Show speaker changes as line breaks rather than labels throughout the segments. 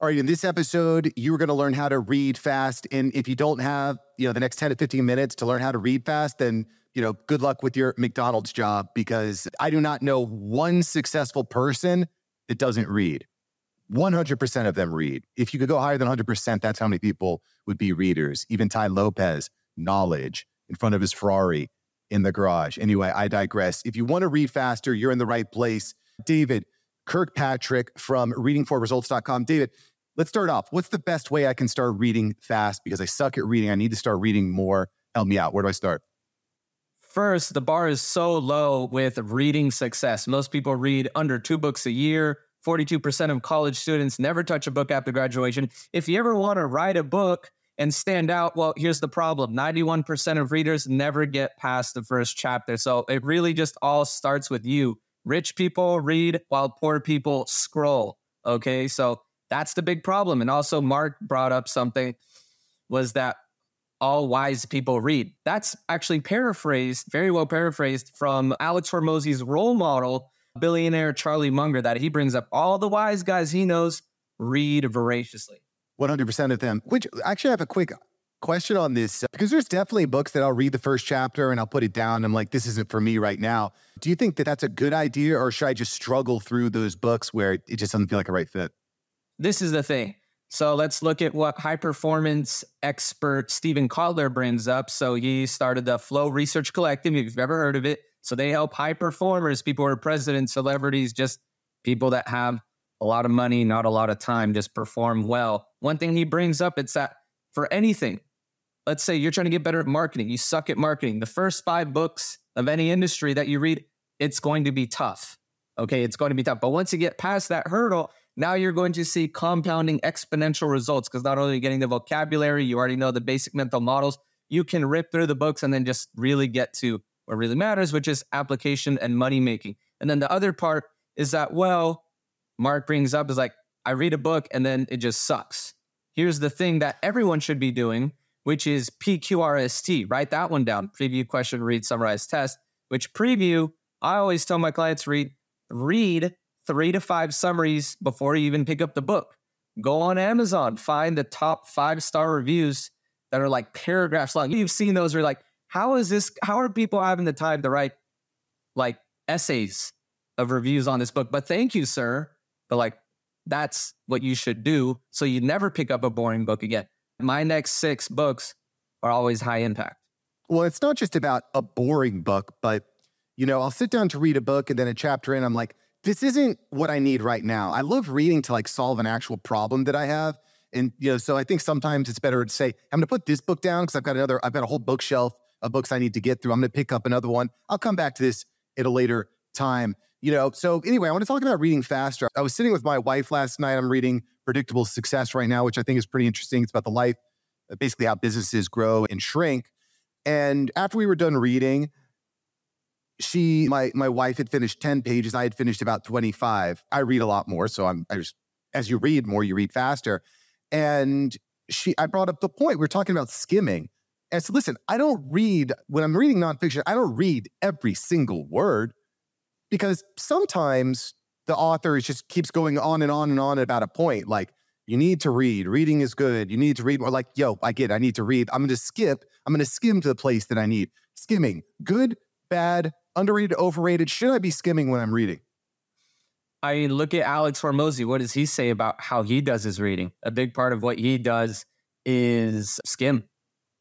All right, in this episode, you're going to learn how to read fast. And if you don't have, you know, the next 10 to 15 minutes to learn how to read fast, then, you know, good luck with your McDonald's job because I do not know one successful person that doesn't read. 100% of them read. If you could go higher than 100%, that's how many people would be readers. Even Tai Lopez, knowledge in front of his Ferrari in the garage. Anyway, I digress. If you want to read faster, you're in the right place. David, Kirkpatrick from readingforresults.com. David, let's start off. What's the best way I can start reading fast? Because I suck at reading. I need to start reading more. Help me out. Where do I start?
First, the bar is so low with reading success. Most people read under two books a year. 42% of college students never touch a book after graduation. If you ever want to write a book and stand out, well, here's the problem 91% of readers never get past the first chapter. So it really just all starts with you. Rich people read while poor people scroll. Okay. So that's the big problem. And also, Mark brought up something was that all wise people read. That's actually paraphrased, very well paraphrased from Alex Hormozi's role model, billionaire Charlie Munger, that he brings up all the wise guys he knows read voraciously.
100% of them, which actually I have a quick question on this uh, because there's definitely books that I'll read the first chapter and I'll put it down. I'm like, this isn't for me right now. Do you think that that's a good idea or should I just struggle through those books where it just doesn't feel like a right fit?
This is the thing. So let's look at what high performance expert Steven Kotler brings up. So he started the Flow Research Collective, if you've ever heard of it. So they help high performers, people who are presidents, celebrities, just people that have a lot of money, not a lot of time, just perform well. One thing he brings up, it's that for anything, let's say you're trying to get better at marketing, you suck at marketing. The first five books of any industry that you read, it's going to be tough. Okay, it's going to be tough. But once you get past that hurdle, now you're going to see compounding exponential results because not only are getting the vocabulary, you already know the basic mental models. You can rip through the books and then just really get to what really matters, which is application and money making. And then the other part is that, well, Mark brings up is like, I read a book and then it just sucks. Here's the thing that everyone should be doing which is PQRST. Write that one down. Preview, question, read, summarize, test. Which preview, I always tell my clients read read three to five summaries before you even pick up the book. Go on Amazon, find the top five star reviews that are like paragraphs long. You've seen those where like, how is this? How are people having the time to write like essays of reviews on this book? But thank you, sir. But like, that's what you should do so you never pick up a boring book again my next six books are always high impact.
Well, it's not just about a boring book, but you know, I'll sit down to read a book and then a chapter in, I'm like, this isn't what I need right now. I love reading to like solve an actual problem that I have. And you know, so I think sometimes it's better to say, I'm gonna put this book down because I've got another, I've got a whole bookshelf of books I need to get through. I'm gonna pick up another one. I'll come back to this at a later time. You know, so anyway, I want to talk about reading faster. I was sitting with my wife last night. I'm reading Predictable Success right now, which I think is pretty interesting. It's about the life, basically how businesses grow and shrink. And after we were done reading, she, my my wife had finished 10 pages. I had finished about 25. I read a lot more. So I'm I just as you read more, you read faster. And she I brought up the point. We are talking about skimming. And I said, listen, I don't read when I'm reading nonfiction, I don't read every single word because sometimes the author just keeps going on and on and on about a point. Like, you need to read. Reading is good. You need to read more. Like, yo, I get it. I need to read. I'm going to skip. I'm going to skim to the place that I need. Skimming, good, bad, underrated, overrated. Should I be skimming when I'm reading?
I mean, look at Alex Hormozi. What does he say about how he does his reading? A big part of what he does is skim.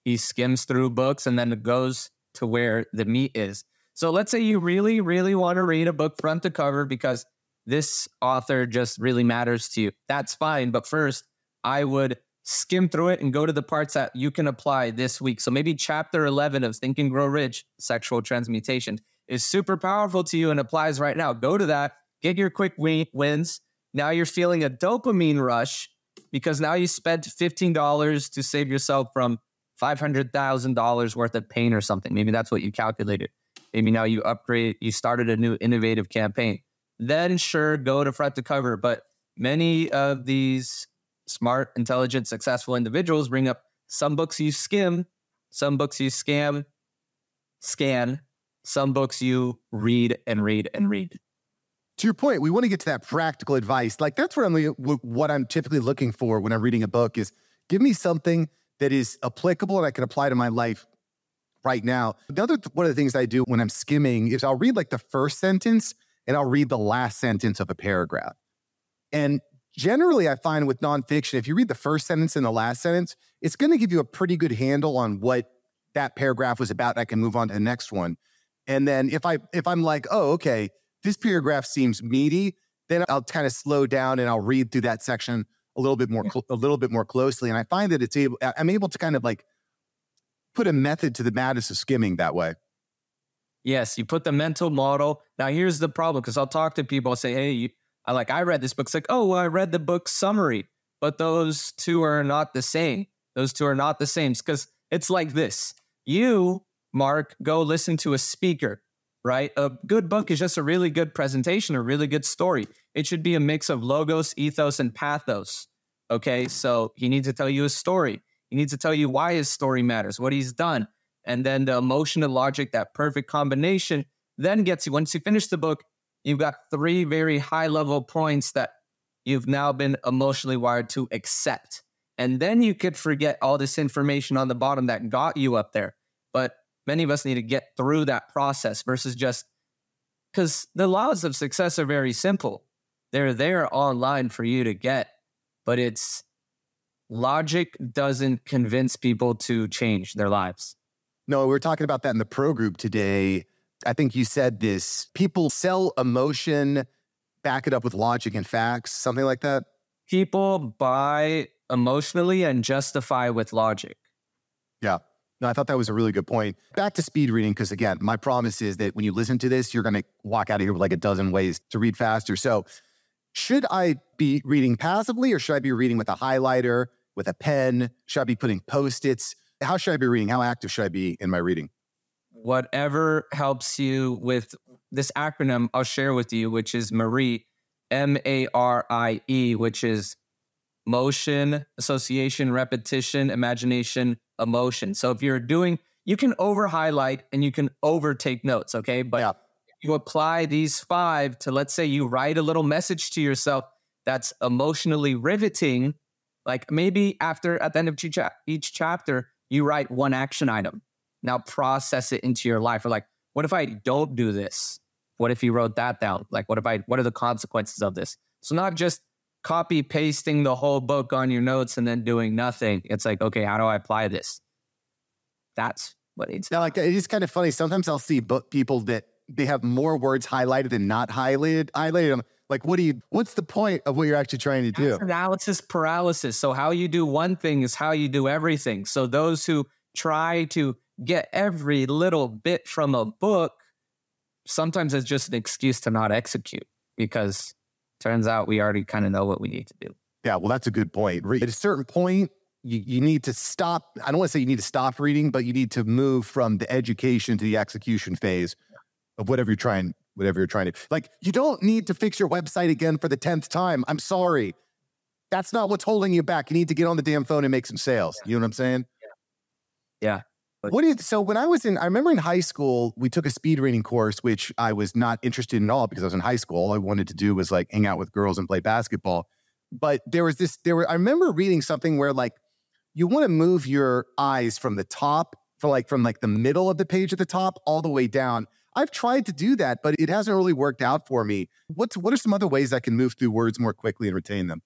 He skims through books and then goes to where the meat is. So let's say you really, really want to read a book front to cover because this author just really matters to you. That's fine. But first, I would skim through it and go to the parts that you can apply this week. So maybe chapter 11 of Think and Grow Rich, Sexual Transmutation, is super powerful to you and applies right now. Go to that, get your quick wins. Now you're feeling a dopamine rush because now you spent $15 to save yourself from $500,000 worth of pain or something. Maybe that's what you calculated. Maybe now you upgrade, you started a new innovative campaign. Then sure, go to front to cover. But many of these smart, intelligent, successful individuals bring up some books you skim, some books you scam, scan, some books you read and read and read.
to your point, we want to get to that practical advice. Like that's what I'm what I'm typically looking for when I'm reading a book is give me something that is applicable and I can apply to my life right now. Another one of the things I do when I'm skimming is I'll read like the first sentence and I'll read the last sentence of a paragraph. And generally, I find with nonfiction, if you read the first sentence and the last sentence, it's going to give you a pretty good handle on what that paragraph was about. I can move on to the next one. And then if I if I'm like, oh, okay, this paragraph seems meaty, then I'll kind of slow down and I'll read through that section a little bit more cl- a little bit more closely. And I find that it's able I'm able to kind of like put a method to the madness of skimming that way.
Yes, you put the mental model. Now here's the problem because I'll talk to people, I'll say, hey, you, I like I read this book. It's like, oh, well, I read the book summary, but those two are not the same. Those two are not the same because it's like this. You, Mark, go listen to a speaker right? A good book is just a really good presentation, a really good story. It should be a mix of logos, ethos, and pathos. Okay, so he needs to tell you a story. He needs to tell you why his story matters, what he's done. And then the emotion and logic, that perfect combination, then gets you, once you finish the book, you've got three very high level points that you've now been emotionally wired to accept. And then you could forget all this information on the bottom that got you up there. But many of us need to get through that process versus just because the laws of success are very simple. They're there online for you to get, but it's logic doesn't convince people to change their lives.
No, we were talking about that in the pro group today. I think you said this people sell emotion, back it up with logic and facts, something like that.
People buy emotionally and justify with logic.
Yeah. No, I thought that was a really good point. Back to speed reading, because again, my promise is that when you listen to this, you're going to walk out of here with like a dozen ways to read faster. So, should I be reading passively or should I be reading with a highlighter, with a pen? Should I be putting post its? How should I be reading? How active should I be in my reading?
Whatever helps you with this acronym, I'll share with you, which is Marie, M A R I E, which is motion, association, repetition, imagination, emotion. So if you're doing, you can over highlight and you can over take notes. Okay. But yeah. you apply these five to, let's say you write a little message to yourself that's emotionally riveting. Like maybe after, at the end of each, each chapter, you write one action item. Now process it into your life. Or like, what if I don't do this? What if you wrote that down? Like, what if I, what are the consequences of this? So not just copy pasting the whole book on your notes and then doing nothing. It's like, okay, how do I apply this? That's what it's
now like. It is kind of funny. Sometimes I'll see book people that they have more words highlighted and not highlighted. Highlighted. them. like, what do you? What's the point of what you're actually trying to do?
That's analysis paralysis. So how you do one thing is how you do everything. So those who try to get every little bit from a book, sometimes it's just an excuse to not execute because turns out we already kind of know what we need to do.
Yeah, well, that's a good point. At a certain point, you, you need to stop. I don't want to say you need to stop reading, but you need to move from the education to the execution phase of whatever you're trying, whatever you're trying to. Like, you don't need to fix your website again for the 10th time. I'm sorry. That's not what's holding you back. You need to get on the damn phone and make some sales. You know what I'm saying?
Yeah.
What do you, so when I was in, I remember in high school, we took a speed reading course, which I was not interested in at all because I was in high school. All I wanted to do was like hang out with girls and play basketball. But there was this, there were, I remember reading something where like you want to move your eyes from the top, for like from like the middle of the page at the top all the way down. I've tried to do that, but it hasn't really worked out for me. What's what are some other ways I can move through words more quickly and retain them?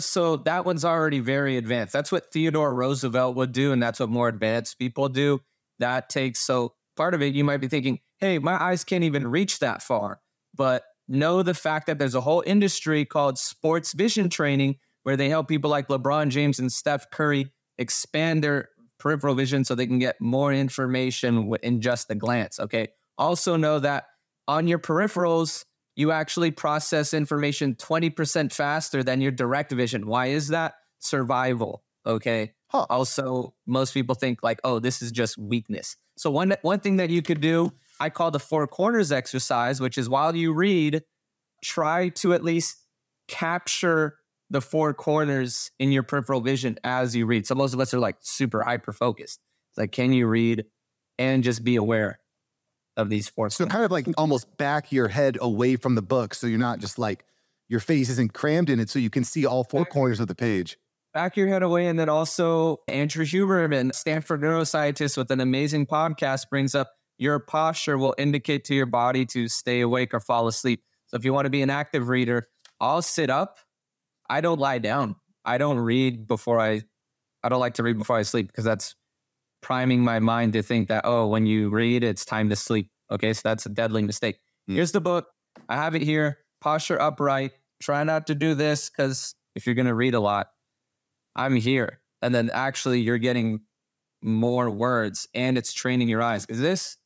So that one's already very advanced. That's what Theodore Roosevelt would do, and that's what more advanced people do. That takes so part of it. You might be thinking, "Hey, my eyes can't even reach that far," but know the fact that there's a whole industry called sports vision training where they help people like LeBron James and Steph Curry expand their peripheral vision so they can get more information in just a glance. Okay. Also know that on your peripherals, you actually process information 20% faster than your direct vision. Why is that? Survival. Okay. Huh. Also, most people think like, oh, this is just weakness. So one one thing that you could do, I call the four corners exercise, which is while you read, try to at least capture the four corners in your peripheral vision as you read. So most of us are like super hyper focused. It's like, can you read and just be aware of these four.
So kind of like mm. almost back your head away from the book, so you're not just like your face isn't crammed in it, so you can see all four corners of the page.
Back your head away, and then also Andrew Huberman, Stanford neuroscientist with an amazing podcast, brings up your posture will indicate to your body to stay awake or fall asleep. So if you want to be an active reader, I'll sit up. I don't lie down. I don't read before I I don't like to read before I sleep because that's priming my mind to think that, oh, when you read, it's time to sleep. Okay. So that's a deadly mistake. Mm. Here's the book. I have it here. Posture upright. Try not to do this because if you're going to read a lot, I'm here. And then actually, you're getting more words and it's training your eyes because this,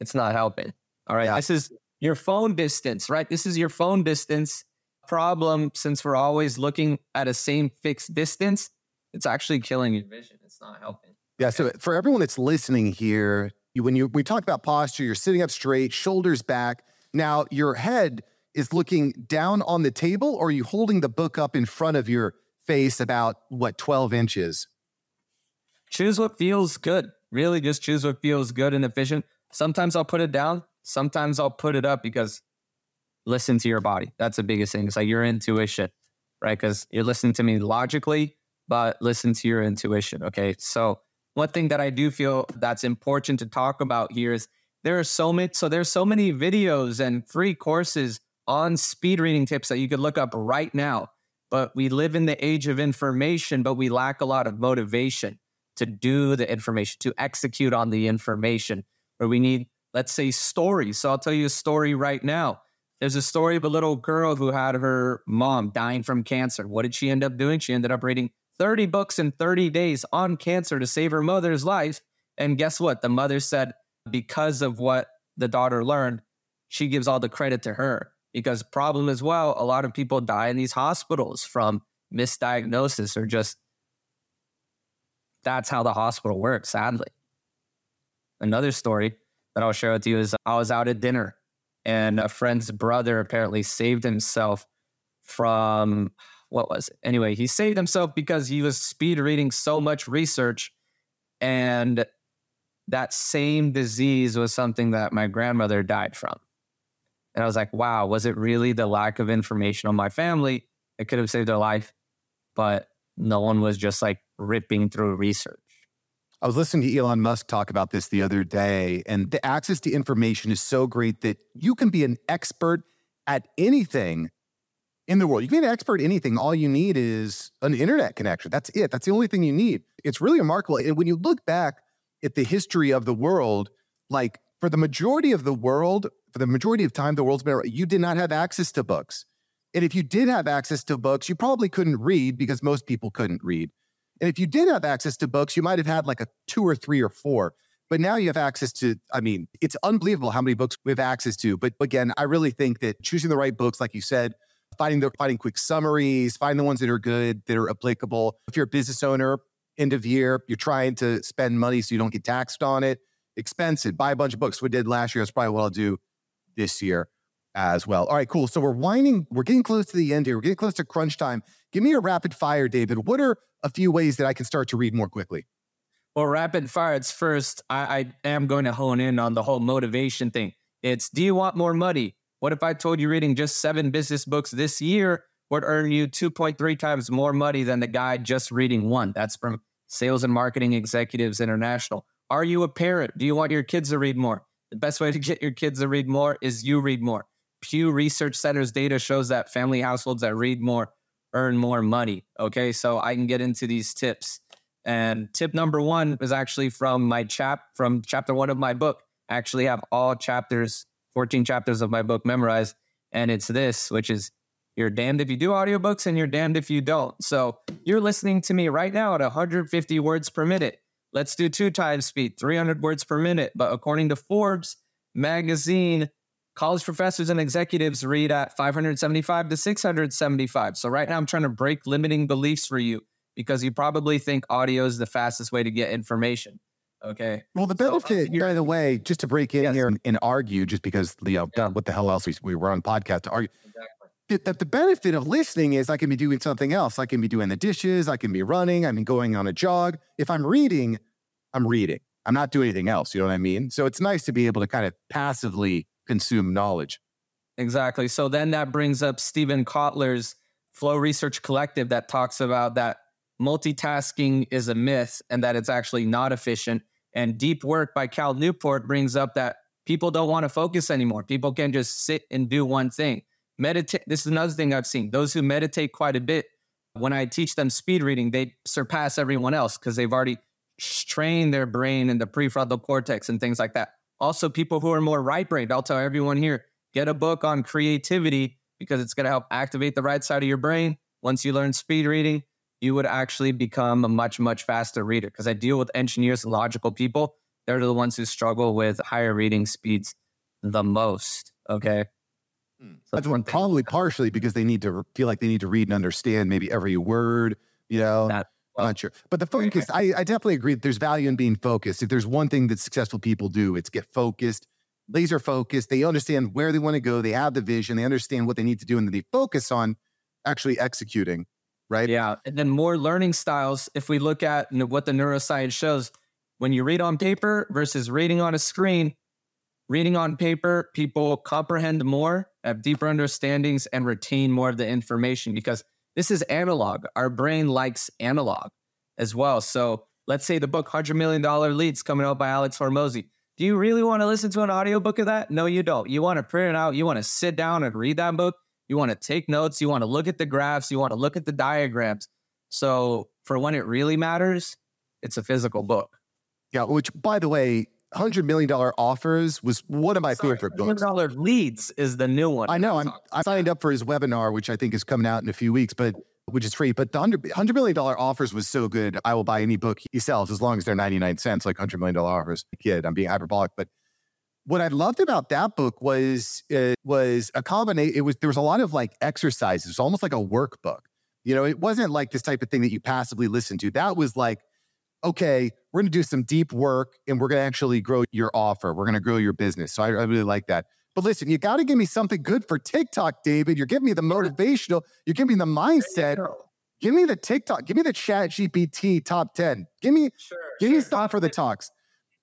it's not helping. All right. Yeah. This is your phone distance, right? This is your phone distance problem since we're always looking at a same fixed distance. It's actually killing your vision. It's not helping.
Yeah. So for everyone that's listening here, you, when you we talk about posture, you're sitting up straight, shoulders back. Now your head is looking down on the table, or are you holding the book up in front of your face about what 12 inches?
Choose what feels good. Really just choose what feels good and efficient. Sometimes I'll put it down. Sometimes I'll put it up because listen to your body. That's the biggest thing. It's like your intuition, right? Because you're listening to me logically, but listen to your intuition. Okay. So one thing that I do feel that's important to talk about here is there are so many so there's so many videos and free courses on speed reading tips that you could look up right now. But we live in the age of information, but we lack a lot of motivation to do the information, to execute on the information, where we need, let's say, stories. So I'll tell you a story right now. There's a story of a little girl who had her mom dying from cancer. What did she end up doing? She ended up reading 30 books in 30 days on cancer to save her mother's life. And guess what? The mother said, because of what the daughter learned, she gives all the credit to her. Because, problem as well, a lot of people die in these hospitals from misdiagnosis or just that's how the hospital works, sadly. Another story that I'll share with you is I was out at dinner and a friend's brother apparently saved himself from what was it? Anyway, he saved himself because he was speed reading so much research. And that same disease was something that my grandmother died from. And I was like, wow, was it really the lack of information on my family? It could have saved their life, but no one was just like ripping through research.
I was listening to Elon Musk talk about this the other day, and the access to information is so great that you can be an expert at anything in the world. You can be an expert anything. All you need is an internet connection. That's it. That's the only thing you need. It's really remarkable. And when you look back at the history of the world, like for the majority of the world, for the majority of time the world's been around, you did not have access to books. And if you did have access to books, you probably couldn't read because most people couldn't read. And if you did have access to books, you might have had like a two or three or four. But now you have access to, I mean, it's unbelievable how many books we have access to. But again, I really think that choosing the right books, like you said, finding the finding quick summaries, find the ones that are good, that are applicable. If you're a business owner, end of year, you're trying to spend money so you don't get taxed on it. Expensive, buy a bunch of books. We did last year. That's probably what I'll do this year as well. All right, cool. So we're winding, we're getting close to the end here. We're getting close to crunch time. Give me a rapid fire, David. What are a few ways that I can start to read more quickly?
Well, rapid fire, it's first, I, I am going to hone in on the whole motivation thing. It's do you want more money? What if I told you reading just seven business books this year would earn you 2.3 times more money than the guy just reading one? That's from Sales and Marketing Executives International. Are you a parent? Do you want your kids to read more? The best way to get your kids to read more is you read more. Pew Research Center's data shows that family households that read more earn more money. Okay, so I can get into these tips. And tip number one is actually from my chap from chapter one of my book. I actually have all chapters 14 chapters of my book memorized. And it's this, which is you're damned if you do audiobooks and you're damned if you don't. So you're listening to me right now at 150 words per minute. Let's do two times speed, 300 words per minute. But according to Forbes magazine, college professors and executives read at 575 to 675. So right now I'm trying to break limiting beliefs for you because you probably think audio is the fastest way to get information. Okay.
Well, the benefit, so, uh, by the way, just to break in yes. here and, and, argue, just because you know, yeah. what the hell else we, we were on podcast to argue. Exactly. That the benefit of listening is I can be doing something else. I can be doing the dishes. I can be running. I mean, going on a jog. If I'm reading, I'm reading. I'm not doing anything else. You know what I mean? So it's nice to be able to kind of passively consume knowledge.
Exactly. So then that brings up Steven Kotler's Flow Research Collective that talks about that multitasking is a myth and that it's actually not efficient. And Deep Work by Cal Newport brings up that people don't want to focus anymore. People can just sit and do one thing. Meditate. This is another thing I've seen. Those who meditate quite a bit, when I teach them speed reading, they surpass everyone else because they've already trained their brain in the prefrontal cortex and things like that. Also, people who are more right brained, I'll tell everyone here get a book on creativity because it's going to help activate the right side of your brain. Once you learn speed reading, you would actually become a much, much faster reader. Because I deal with engineers and logical people. They're the ones who struggle with higher reading speeds the most. Okay.
Hmm. So that's one probably partially because they need to feel like they need to read and understand maybe every word, you know. That, well, I'm not sure. But the focus, I, I definitely agree that there's value in being focused. If there's one thing that successful people do, it's get focused, laser focused. They understand where they want to go. They have the vision. They understand what they need to do, and then they focus on actually executing right?
Yeah. And then more learning styles. If we look at what the neuroscience shows, when you read on paper versus reading on a screen, reading on paper, people comprehend more, have deeper understandings, and retain more of the information because this is analog. Our brain likes analog as well. So let's say the book $100 million Leads coming out by Alex Hormozi. Do you really want to listen to an audiobook of that? No, you don't. You want to print it out. You want to sit down and read that book. You want to take notes. You want to look at the graphs. You want to look at the diagrams. So for when it really matters, it's a physical book.
Yeah, which by the way, hundred million dollar offers was one of my Sorry, favorite books.
Hundred dollar leads is the new one.
I know. I'm I signed up for his webinar, which I think is coming out in a few weeks, but which is free. But the hundred million dollar offers was so good. I will buy any book he sells as long as they're ninety nine cents, like hundred million dollar offers. Kid, I'm being hyperbolic, but what I loved about that book was it was a combination. It was there was a lot of like exercises, almost like a workbook. You know, it wasn't like this type of thing that you passively listen to. That was like, okay, we're going to do some deep work and we're going to actually grow your offer. We're going to grow your business. So I, I really like that. But listen, you got to give me something good for TikTok, David. You're giving me the motivational. You're giving me the mindset. Give me the TikTok. Give me the Chat GPT top ten. Give me, sure, give sure. me stuff for the talks.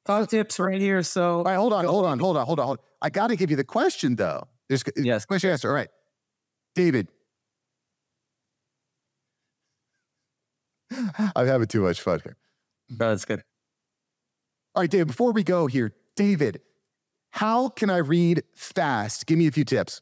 Top tips right here. So,
all right, hold on, hold on, hold on, hold on, hold on. I got to give you the question though. There's yes, question answer. All right, David. I'm having too much fun here.
No, that's good.
All right, David. Before we go here, David, how can I read fast? Give me a few tips.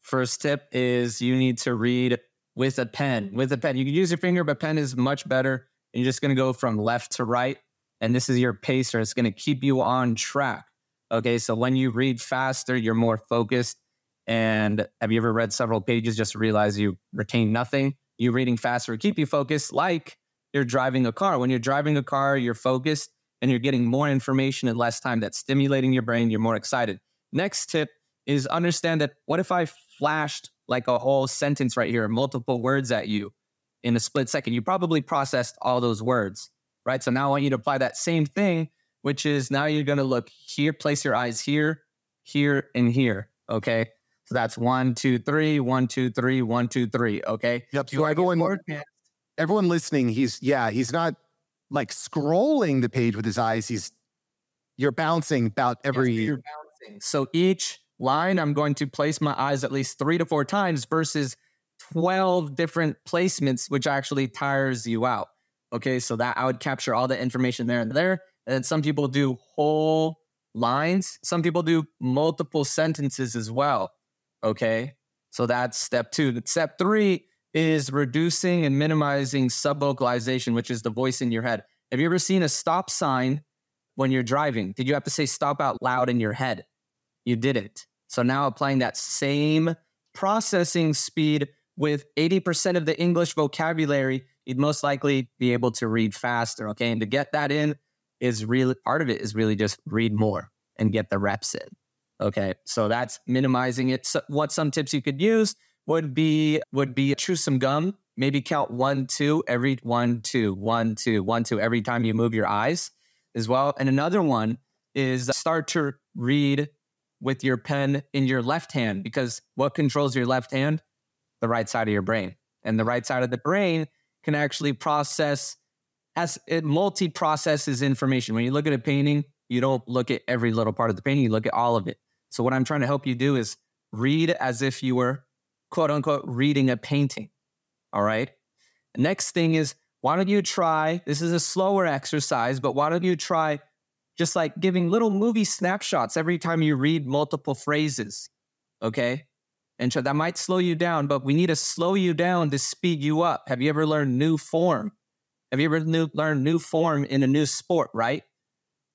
First tip is you need to read with a pen. With a pen, you can use your finger, but pen is much better. And you're just going to go from left to right and this is your pacer. It's going to keep you on track. Okay. So when you read faster, you're more focused. And have you ever read several pages just to realize you retain nothing? You reading faster keep you focused, like you're driving a car. When you're driving a car, you're focused and you're getting more information in less time. That's stimulating your brain. You're more excited. Next tip is understand that what if I flashed like a whole sentence right here, multiple words at you in a split second? You probably processed all those words right? So now I want you to apply that same thing, which is now you're going to look here, place your eyes here, here, and here. Okay. So that's one, two, three, one, two, three, one, two, three. Okay.
Yep. So everyone, everyone listening, he's, yeah, he's not like scrolling the page with his eyes. He's, you're bouncing about every. Yes, you're
bouncing. So each line, I'm going to place my eyes at least three to four times versus 12 different placements, which actually tires you out. Okay, so that I would capture all the information there and there. And some people do whole lines. Some people do multiple sentences as well. Okay, so that's step two. Step three is reducing and minimizing subvocalization, which is the voice in your head. Have you ever seen a stop sign when you're driving? Did you have to say stop out loud in your head? You didn't. So now applying that same processing speed with 80% of the English vocabulary you'd most likely be able to read faster. Okay. And to get that in is really part of it is really just read more and get the reps in. Okay. So that's minimizing it. So what some tips you could use would be would be chew some gum, maybe count one, two, every one, two, one, two, one, two, every time you move your eyes as well. And another one is start to read with your pen in your left hand because what controls your left hand? The right side of your brain. And the right side of the brain can actually process as it multi processes information. When you look at a painting, you don't look at every little part of the painting, you look at all of it. So, what I'm trying to help you do is read as if you were quote unquote reading a painting. All right. Next thing is, why don't you try? This is a slower exercise, but why don't you try just like giving little movie snapshots every time you read multiple phrases? Okay. And so that might slow you down, but we need to slow you down to speed you up. Have you ever learned new form? Have you ever new, learned new form in a new sport, right?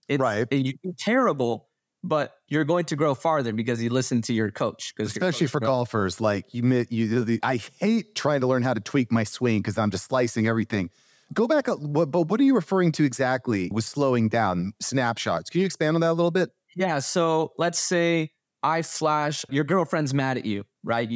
It's, right.
It, you're terrible, but you're going to grow farther because you listen to your coach.
Especially
coach
for golfers, like you, you, I hate trying to learn how to tweak my swing because I'm just slicing everything. Go back, but what are you referring to exactly with slowing down snapshots? Can you expand on that a little bit?
Yeah. So let's say I flash, your girlfriend's mad at you, right?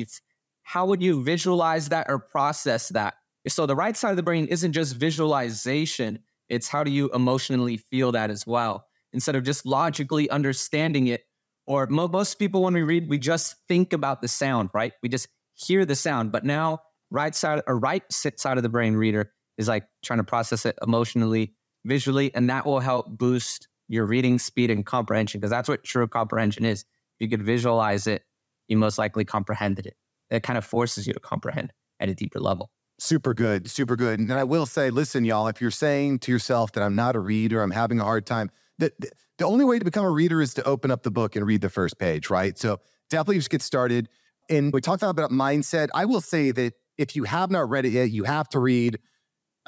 How would you visualize that or process that? So the right side of the brain isn't just visualization, it's how do you emotionally feel that as well, instead of just logically understanding it. Or mo- most people, when we read, we just think about the sound, right? We just hear the sound. But now, right side or right side of the brain reader is like trying to process it emotionally, visually, and that will help boost your reading speed and comprehension because that's what true comprehension is you could visualize it, you most likely comprehended it. It kind of forces you to comprehend at a deeper level.
Super good, super good. And I will say, listen, y'all, if you're saying to yourself that I'm not a reader, I'm having a hard time, the, the only way to become a reader is to open up the book and read the first page, right? So definitely just get started. And we talked about mindset. I will say that if you have not read it yet, you have to read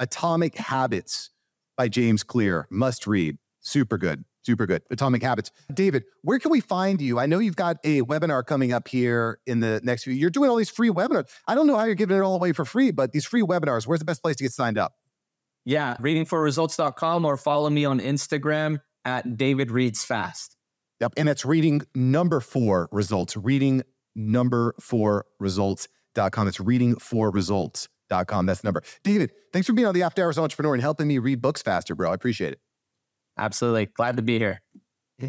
Atomic Habits by James Clear. Must read. Super good. Super good. Atomic Habits. David, where can we find you? I know you've got a webinar coming up here in the next few. You're doing all these free webinars. I don't know how you're giving it all away for free, but these free webinars, where's the best place to get signed up?
Yeah, readingforresults.com or follow me on Instagram at David Reads Fast.
Yep. And it's reading number four results. Reading number four results.com. It's reading for results.com. That's the number. David, thanks for being on the After Hours Entrepreneur and helping me read books faster, bro. I appreciate it.
Absolutely. Glad to be here.